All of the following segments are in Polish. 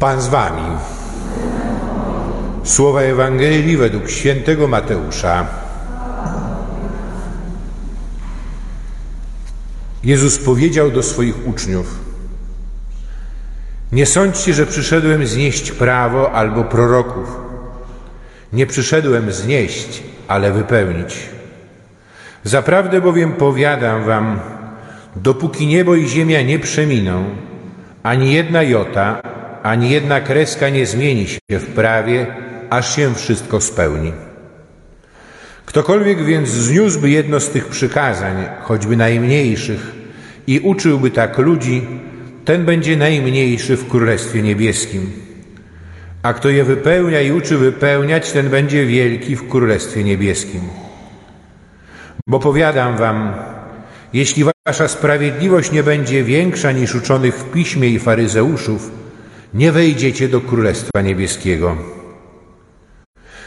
Pan z wami. Słowa Ewangelii według świętego Mateusza. Jezus powiedział do swoich uczniów: Nie sądźcie, że przyszedłem znieść prawo albo proroków. Nie przyszedłem znieść, ale wypełnić. Zaprawdę bowiem powiadam wam, dopóki niebo i ziemia nie przeminą, ani jedna jota, ani jedna kreska nie zmieni się w prawie, aż się wszystko spełni. Ktokolwiek więc zniósłby jedno z tych przykazań, choćby najmniejszych, i uczyłby tak ludzi, ten będzie najmniejszy w Królestwie Niebieskim. A kto je wypełnia i uczy wypełniać, ten będzie wielki w Królestwie Niebieskim. Bo powiadam wam, jeśli wasza sprawiedliwość nie będzie większa niż uczonych w piśmie i faryzeuszów, nie wejdziecie do Królestwa Niebieskiego.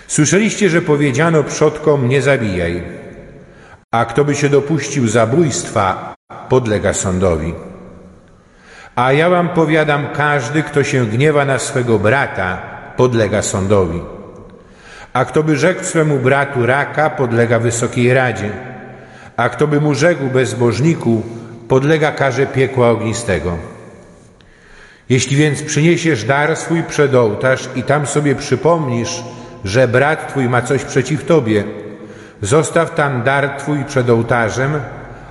Słyszeliście, że powiedziano przodkom nie zabijaj, a kto by się dopuścił zabójstwa, podlega sądowi. A ja wam powiadam, każdy, kto się gniewa na swego brata, podlega sądowi. A kto by rzekł swemu bratu raka, podlega Wysokiej Radzie. A kto by mu rzekł bezbożniku, podlega karze piekła ognistego. Jeśli więc przyniesiesz dar swój przed ołtarz i tam sobie przypomnisz, że brat twój ma coś przeciw tobie, zostaw tam dar twój przed ołtarzem,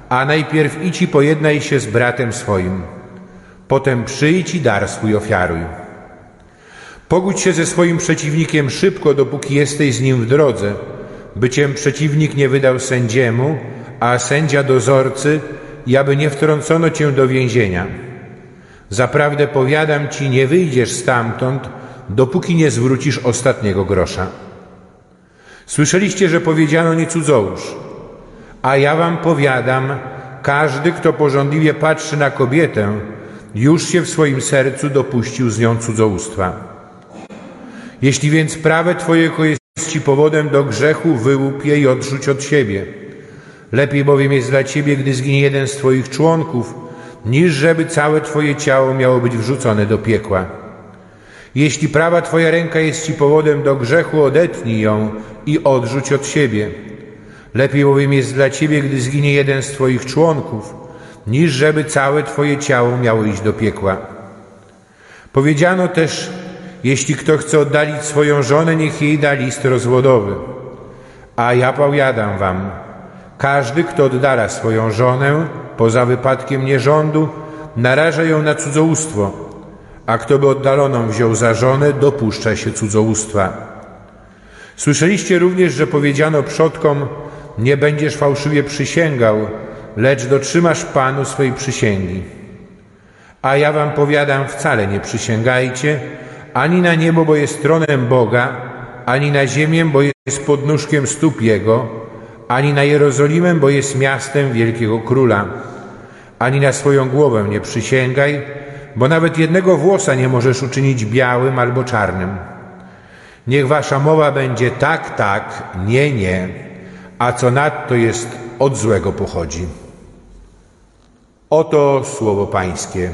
a najpierw idź i pojednaj się z bratem swoim. Potem przyjdź i dar swój ofiaruj. Pogódź się ze swoim przeciwnikiem szybko, dopóki jesteś z nim w drodze, by cię przeciwnik nie wydał sędziemu, a sędzia dozorcy, i aby nie wtrącono cię do więzienia. Zaprawdę powiadam ci, nie wyjdziesz stamtąd, dopóki nie zwrócisz ostatniego grosza. Słyszeliście, że powiedziano nie cudzołóż, a ja wam powiadam, każdy, kto porządliwie patrzy na kobietę, już się w swoim sercu dopuścił z nią cudzołóstwa. Jeśli więc prawe Twojego jest Ci powodem do grzechu, wyłup je i odrzuć od siebie. Lepiej bowiem jest dla Ciebie, gdy zginie jeden z Twoich członków, niż żeby całe Twoje ciało miało być wrzucone do piekła. Jeśli prawa Twoja ręka jest Ci powodem do grzechu, odetnij ją i odrzuć od siebie. Lepiej bowiem jest dla Ciebie, gdy zginie jeden z Twoich członków, niż żeby całe Twoje ciało miało iść do piekła. Powiedziano też, jeśli kto chce oddalić swoją żonę, niech jej da list rozwodowy. A ja powiadam wam, każdy, kto oddala swoją żonę, poza wypadkiem nierządu, naraża ją na cudzołóstwo, a kto by oddaloną wziął za żonę, dopuszcza się cudzołóstwa. Słyszeliście również, że powiedziano przodkom, nie będziesz fałszywie przysięgał, lecz dotrzymasz Panu swej przysięgi. A ja wam powiadam, wcale nie przysięgajcie, ani na niebo, bo jest tronem Boga, ani na ziemię, bo jest podnóżkiem stóp Jego, ani na Jerozolimę, bo jest miastem wielkiego króla, ani na swoją głowę nie przysięgaj, bo nawet jednego włosa nie możesz uczynić białym albo czarnym. Niech wasza mowa będzie tak, tak, nie, nie, a co nadto jest od złego pochodzi. Oto słowo Pańskie.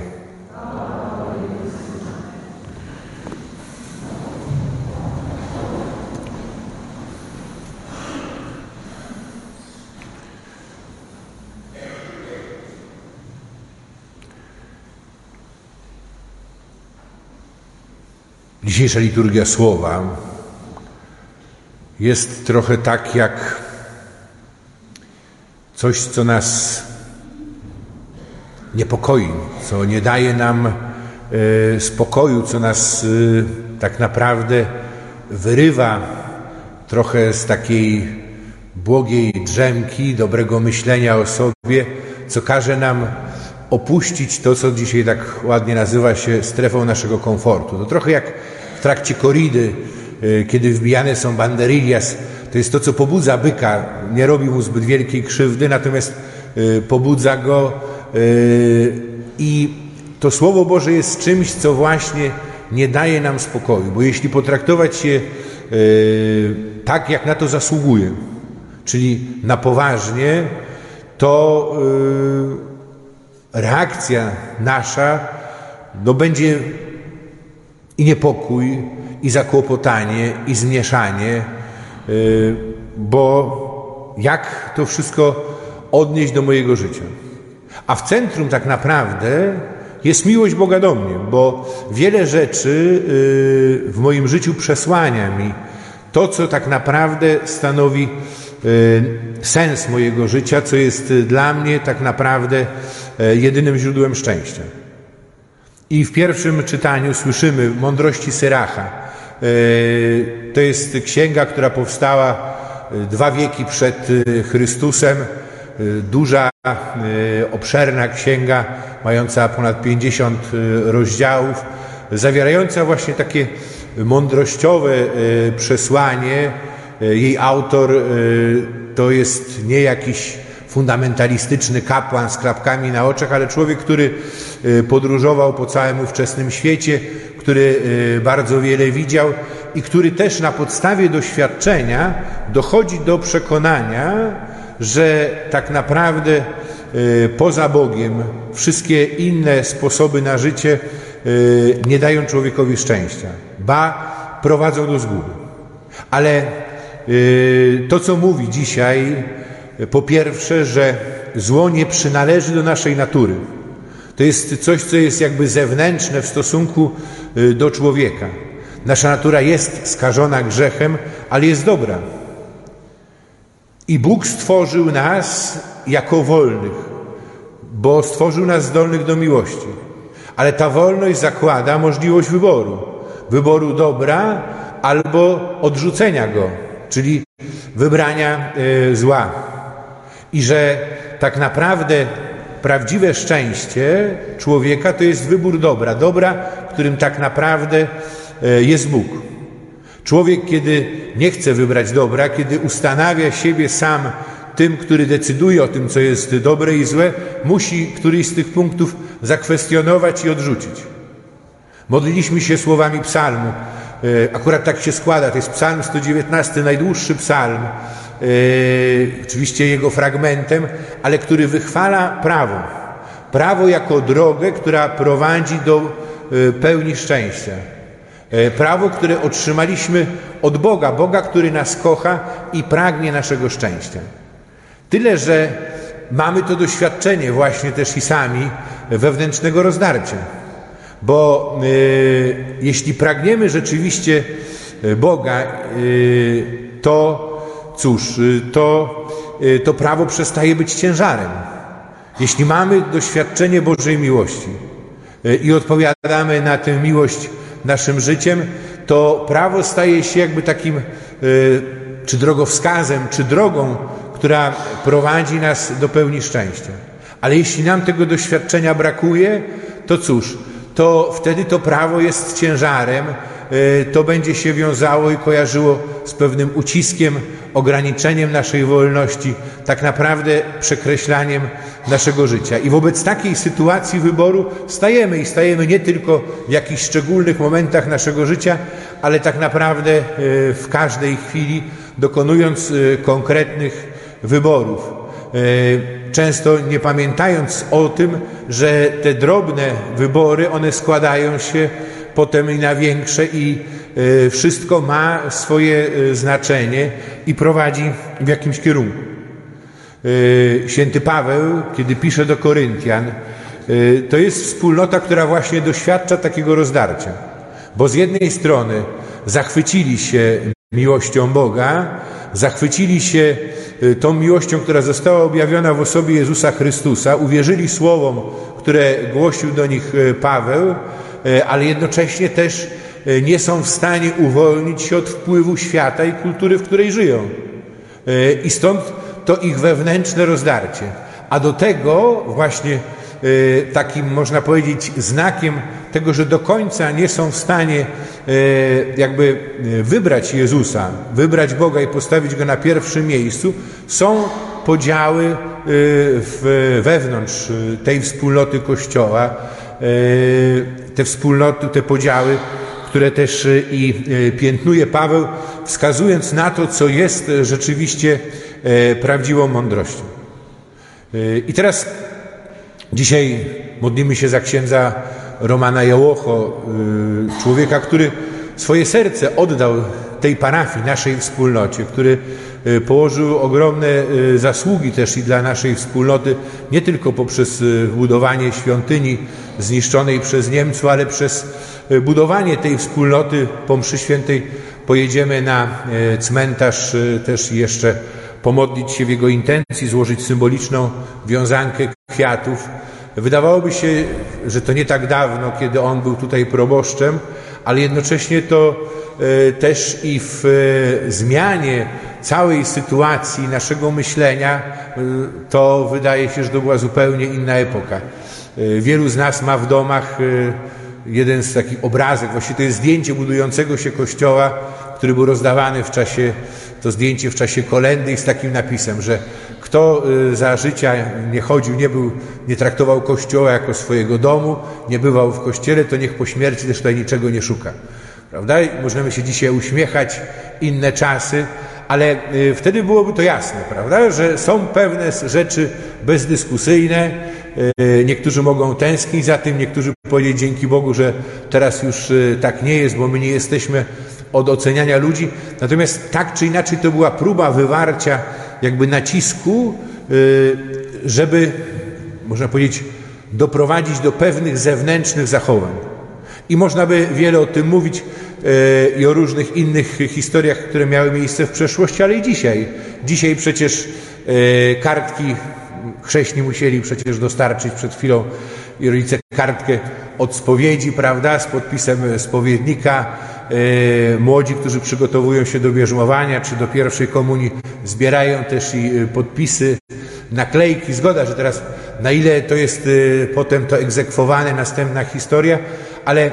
Dzisiejsza liturgia słowa jest trochę tak jak coś, co nas niepokoi, co nie daje nam e, spokoju, co nas e, tak naprawdę wyrywa trochę z takiej błogiej drzemki, dobrego myślenia o sobie, co każe nam opuścić to, co dzisiaj tak ładnie nazywa się strefą naszego komfortu. To trochę jak w trakcie koridy, e, kiedy wbijane są banderillas, to jest to, co pobudza byka. Nie robi mu zbyt wielkiej krzywdy, natomiast e, pobudza go e, i to Słowo Boże jest czymś, co właśnie nie daje nam spokoju, bo jeśli potraktować je tak, jak na to zasługuje, czyli na poważnie, to reakcja nasza no, będzie i niepokój, i zakłopotanie, i zmieszanie, y, bo jak to wszystko odnieść do mojego życia? A w centrum tak naprawdę jest miłość Boga do mnie, bo wiele rzeczy y, w moim życiu przesłania mi to, co tak naprawdę stanowi y, sens mojego życia, co jest dla mnie tak naprawdę jedynym źródłem szczęścia. I w pierwszym czytaniu słyszymy mądrości Syracha. E, to jest księga, która powstała e, dwa wieki przed e, Chrystusem. Duża, obszerna księga, mająca ponad 50 rozdziałów, zawierająca właśnie takie mądrościowe przesłanie. Jej autor to jest nie jakiś fundamentalistyczny kapłan z klapkami na oczach, ale człowiek, który y, podróżował po całym ówczesnym świecie, który y, bardzo wiele widział i który też na podstawie doświadczenia dochodzi do przekonania, że tak naprawdę y, poza Bogiem wszystkie inne sposoby na życie nie dają człowiekowi szczęścia, ba prowadzą do zguby. Ale to, co mówi dzisiaj po pierwsze, że zło nie przynależy do naszej natury. To jest coś, co jest jakby zewnętrzne w stosunku y, do człowieka. Nasza natura jest skażona grzechem, ale jest dobra. I Bóg stworzył nas jako wolnych, bo stworzył nas zdolnych do miłości. Ale ta wolność zakłada możliwość wyboru. Wyboru dobra albo odrzucenia go, czyli wybrania y, zła i że tak naprawdę prawdziwe szczęście człowieka to jest wybór dobra, dobra, którym tak naprawdę e, jest Bóg. Człowiek, kiedy nie chce wybrać dobra, kiedy ustanawia siebie sam tym, który decyduje o tym, co jest dobre i złe, musi któryś z tych punktów zakwestionować i odrzucić. Modliliśmy się słowami psalmu. E, akurat tak się składa, to jest psalm 119, najdłuższy psalm. Yy, oczywiście jego fragmentem, ale który wychwala prawo. Prawo jako drogę, która prowadzi do yy, pełni szczęścia. Yy, prawo, które otrzymaliśmy od Boga, Boga, który nas kocha i pragnie naszego szczęścia. Tyle, że mamy to doświadczenie właśnie też i sami wewnętrznego rozdarcia. Bo y, jeśli pragniemy rzeczywiście Boga, y, to cóż, y, to, y, to prawo przestaje być ciężarem. Jeśli mamy doświadczenie Bożej miłości y, i odpowiadamy na tę miłość naszym życiem, to prawo staje się jakby takim czy drogowskazem, czy drogą, która prowadzi nas do pełni szczęścia. Ale jeśli nam tego doświadczenia brakuje, to cóż, to wtedy to prawo jest ciężarem, to będzie się wiązało i kojarzyło z pewnym uciskiem, ograniczeniem naszej wolności, tak naprawdę przekreślaniem naszego życia. I wobec takiej sytuacji wyboru stajemy i stajemy nie tylko w jakichś szczególnych momentach naszego życia, ale tak naprawdę e, w każdej chwili, dokonując e, konkretnych wyborów. Często nie pamiętając o tym, że te drobne wybory, one składają się potem i na większe i e, wszystko ma swoje e, znaczenie i prowadzi w jakimś kierunku. E, święty Paweł, kiedy pisze do Koryntian, to jest wspólnota, która właśnie doświadcza takiego rozdarcia. Bo z jednej strony zachwycili się miłością Boga, zachwycili się tą miłością, która została objawiona w osobie Jezusa Chrystusa, uwierzyli słowom, które głosił do nich Paweł, ale jednocześnie też e, nie są w stanie uwolnić się od wpływu świata i kultury, w której żyją. E, I stąd to ich wewnętrzne rozdarcie. A do tego właśnie takim, można powiedzieć, znakiem tego, że do końca nie są w stanie jakby wybrać Jezusa, wybrać Boga i postawić Go na pierwszym miejscu, są podziały wewnątrz tej wspólnoty Kościoła, E, te wspólnoty, te podziały, które też e, i e, piętnuje Paweł, wskazując na to, co jest rzeczywiście prawdziwą mądrością. I teraz dzisiaj modlimy się za księdza Romana Jałocho, człowieka, który swoje serce oddał tej parafii, naszej wspólnocie, który y, położył ogromne y, zasługi też i dla naszej wspólnoty, nie tylko poprzez y, budowanie świątyni zniszczonej przez Niemców, ale przez budowanie tej wspólnoty po mszy świętej pojedziemy na cmentarz też jeszcze pomodlić się w jego intencji, złożyć symboliczną wiązankę kwiatów. Wydawałoby się, że to nie tak dawno, kiedy on był tutaj proboszczem, ale jednocześnie to e, też i w e, zmianie całej sytuacji naszego myślenia, e, to wydaje się, że to była zupełnie inna epoka. Wielu z nas ma w domach jeden z takich obrazek, właściwie to jest zdjęcie budującego się kościoła, który był rozdawany w czasie, to zdjęcie w czasie kolendy i z takim napisem, że kto za życia nie chodził, nie był, nie traktował kościoła jako swojego domu, nie bywał w kościele, to niech po śmierci też tutaj niczego nie szuka. Prawda? Możemy się dzisiaj uśmiechać, inne czasy, ale y, wtedy byłoby to jasne, prawda? Że są pewne rzeczy bezdyskusyjne. Y, niektórzy mogą tęsknić za tym, niektórzy powiedzieć dzięki Bogu, że teraz już y, tak nie jest, bo my nie jesteśmy od oceniania ludzi. Natomiast tak czy inaczej to była próba wywarcia jakby nacisku, żeby, można powiedzieć, doprowadzić do pewnych zewnętrznych zachowań. I można by wiele o tym mówić e, i o różnych innych historiach, które miały miejsce w przeszłości, ale i dzisiaj. Dzisiaj przecież e, kartki chrześni musieli przecież dostarczyć przed chwilą i rodzice kartkę od spowiedzi, prawda, z podpisem spowiednika. E, młodzi, którzy przygotowują się do bierzmowania czy do pierwszej komunii, zbierają też i podpisy, naklejki. Zgoda, że teraz na ile to jest potem to egzekwowane, następna historia, ale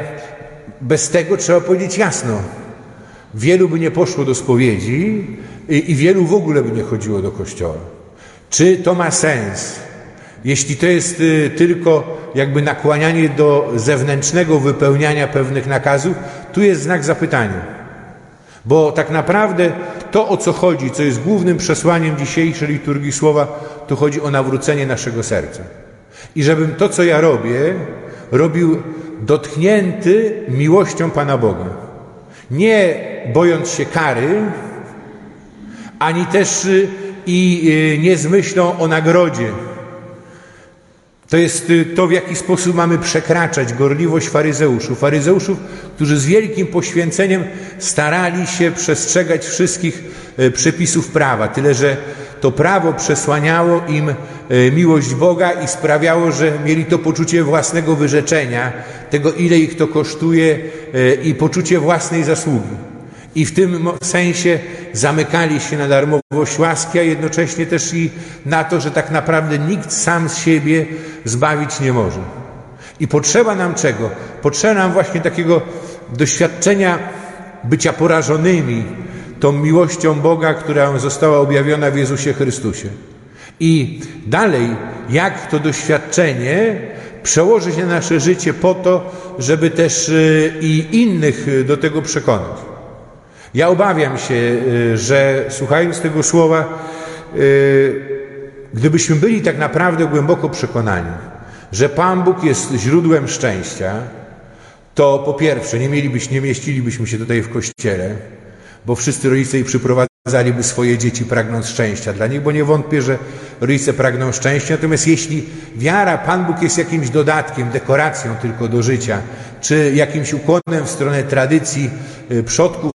bez tego trzeba powiedzieć jasno. Wielu by nie poszło do spowiedzi i, i wielu w ogóle by nie chodziło do kościoła. Czy to ma sens? Jeśli to jest y, tylko jakby nakłanianie do zewnętrznego wypełniania pewnych nakazów, tu jest znak zapytania. Bo tak naprawdę to, o co chodzi, co jest głównym przesłaniem dzisiejszej liturgii słowa, to chodzi o nawrócenie naszego serca. I żebym to, co ja robię, robił dotknięty miłością Pana Boga. Nie bojąc się kary, ani też y, i y, nie z myślą o nagrodzie. To jest y, to, w jaki sposób mamy przekraczać gorliwość faryzeuszów. Faryzeuszów, którzy z wielkim poświęceniem starali się przestrzegać wszystkich przepisów prawa. Tyle, że to prawo przesłaniało im e, miłość Boga i sprawiało, że mieli to poczucie własnego wyrzeczenia, tego ile ich to kosztuje i poczucie własnej zasługi. I w tym sensie zamykali się na darmowość łaski, a jednocześnie też i na to, że tak naprawdę nikt sam z siebie zbawić nie może. I potrzeba nam czego? Potrzeba nam właśnie takiego doświadczenia bycia porażonymi, tą miłością Boga, która została objawiona w Jezusie Chrystusie. I dalej, jak to doświadczenie przełoży się na nasze życie po to, żeby też y, i innych do tego przekonać. Ja obawiam się, y, że słuchając tego słowa, y, gdybyśmy byli tak naprawdę głęboko przekonani, że Pan Bóg jest źródłem szczęścia, to po pierwsze nie mielibyśmy, nie mieścilibyśmy się tutaj w kościele, bo wszyscy rodzice i przyprowadzaliby swoje dzieci pragnąc szczęścia dla nich, bo nie wątpię, że rodzice pragną szczęścia. Natomiast jeśli wiara, Pan Bóg jest jakimś dodatkiem, dekoracją tylko do życia, czy jakimś ukłonem w stronę tradycji y, przodków,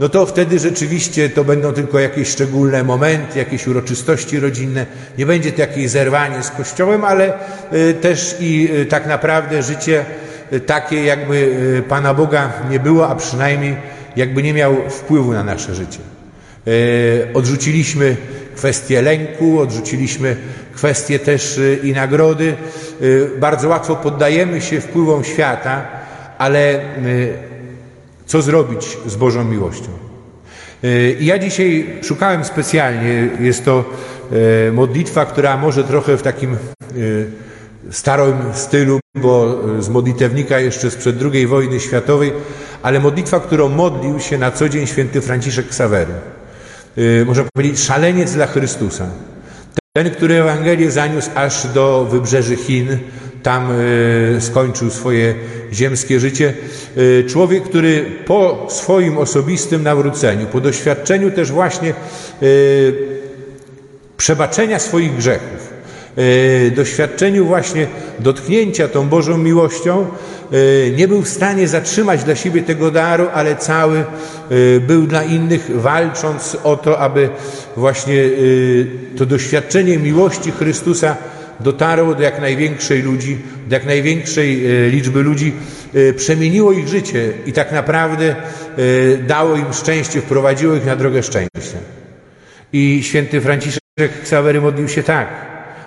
no to wtedy rzeczywiście to będą tylko jakieś szczególne momenty, jakieś uroczystości rodzinne. Nie będzie to jakieś zerwanie z Kościołem, ale y, też i y, tak naprawdę życie takie, jakby Pana Boga nie było, a przynajmniej jakby nie miał wpływu na nasze życie. Odrzuciliśmy kwestię lęku, odrzuciliśmy kwestię też i nagrody. Bardzo łatwo poddajemy się wpływom świata, ale co zrobić z Bożą miłością? I ja dzisiaj szukałem specjalnie, jest to modlitwa, która może trochę w takim starym stylu, bo z modlitewnika jeszcze sprzed II wojny światowej, ale modlitwa, którą modlił się na co dzień święty Franciszek Ksawery. Można powiedzieć, szaleniec dla Chrystusa. Ten, który Ewangelię zaniósł aż do wybrzeży Chin, tam e, skończył swoje ziemskie życie. E, człowiek, który po swoim osobistym nawróceniu, po doświadczeniu też właśnie e, przebaczenia swoich grzechów, doświadczeniu właśnie dotknięcia tą Bożą miłością, nie był w stanie zatrzymać dla siebie tego daru, ale cały był dla innych, walcząc o to, aby właśnie to doświadczenie miłości Chrystusa dotarło do jak największej ludzi, do jak największej e, liczby ludzi, e, przemieniło ich życie i tak naprawdę e, dało im szczęście, wprowadziło ich na drogę szczęścia. I święty Franciszek Ksawery modlił się tak.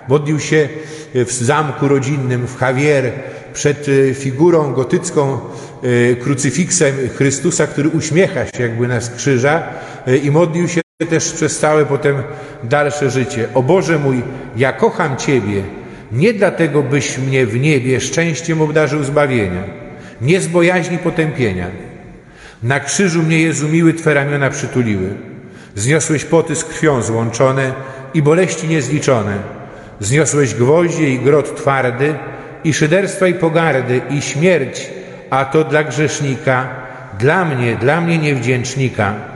Modlił się w zamku rodzinnym w Javier przed figurą gotycką, krucyfiksem Chrystusa, który uśmiecha się jakby na krzyża i modlił się też przez całe potem dalsze życie. O Boże mój, ja kocham Ciebie, nie dlatego byś mnie w niebie szczęściem obdarzył zbawienia, nie z bojaźni potępienia. Na krzyżu mnie Jezu miły Twe ramiona przytuliły. Zniosłeś poty z krwią złączone i boleści niezliczone. Zniosłeś gwoździe i grot twardy i szyderstwa i pogardy i śmierć, a to dla grzesznika, dla mnie, dla mnie niewdzięcznika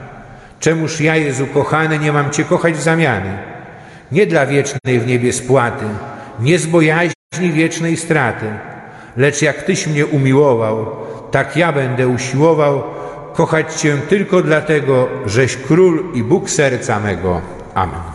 Czemuż ja, Jezu kochany, nie mam Cię kochać w zamiany? Nie dla wiecznej w niebie spłaty, nie z bojaźni wiecznej straty, lecz jak Tyś mnie umiłował, tak ja będę usiłował kochać Cię tylko dlatego, żeś król i Bóg serca mego. Amen.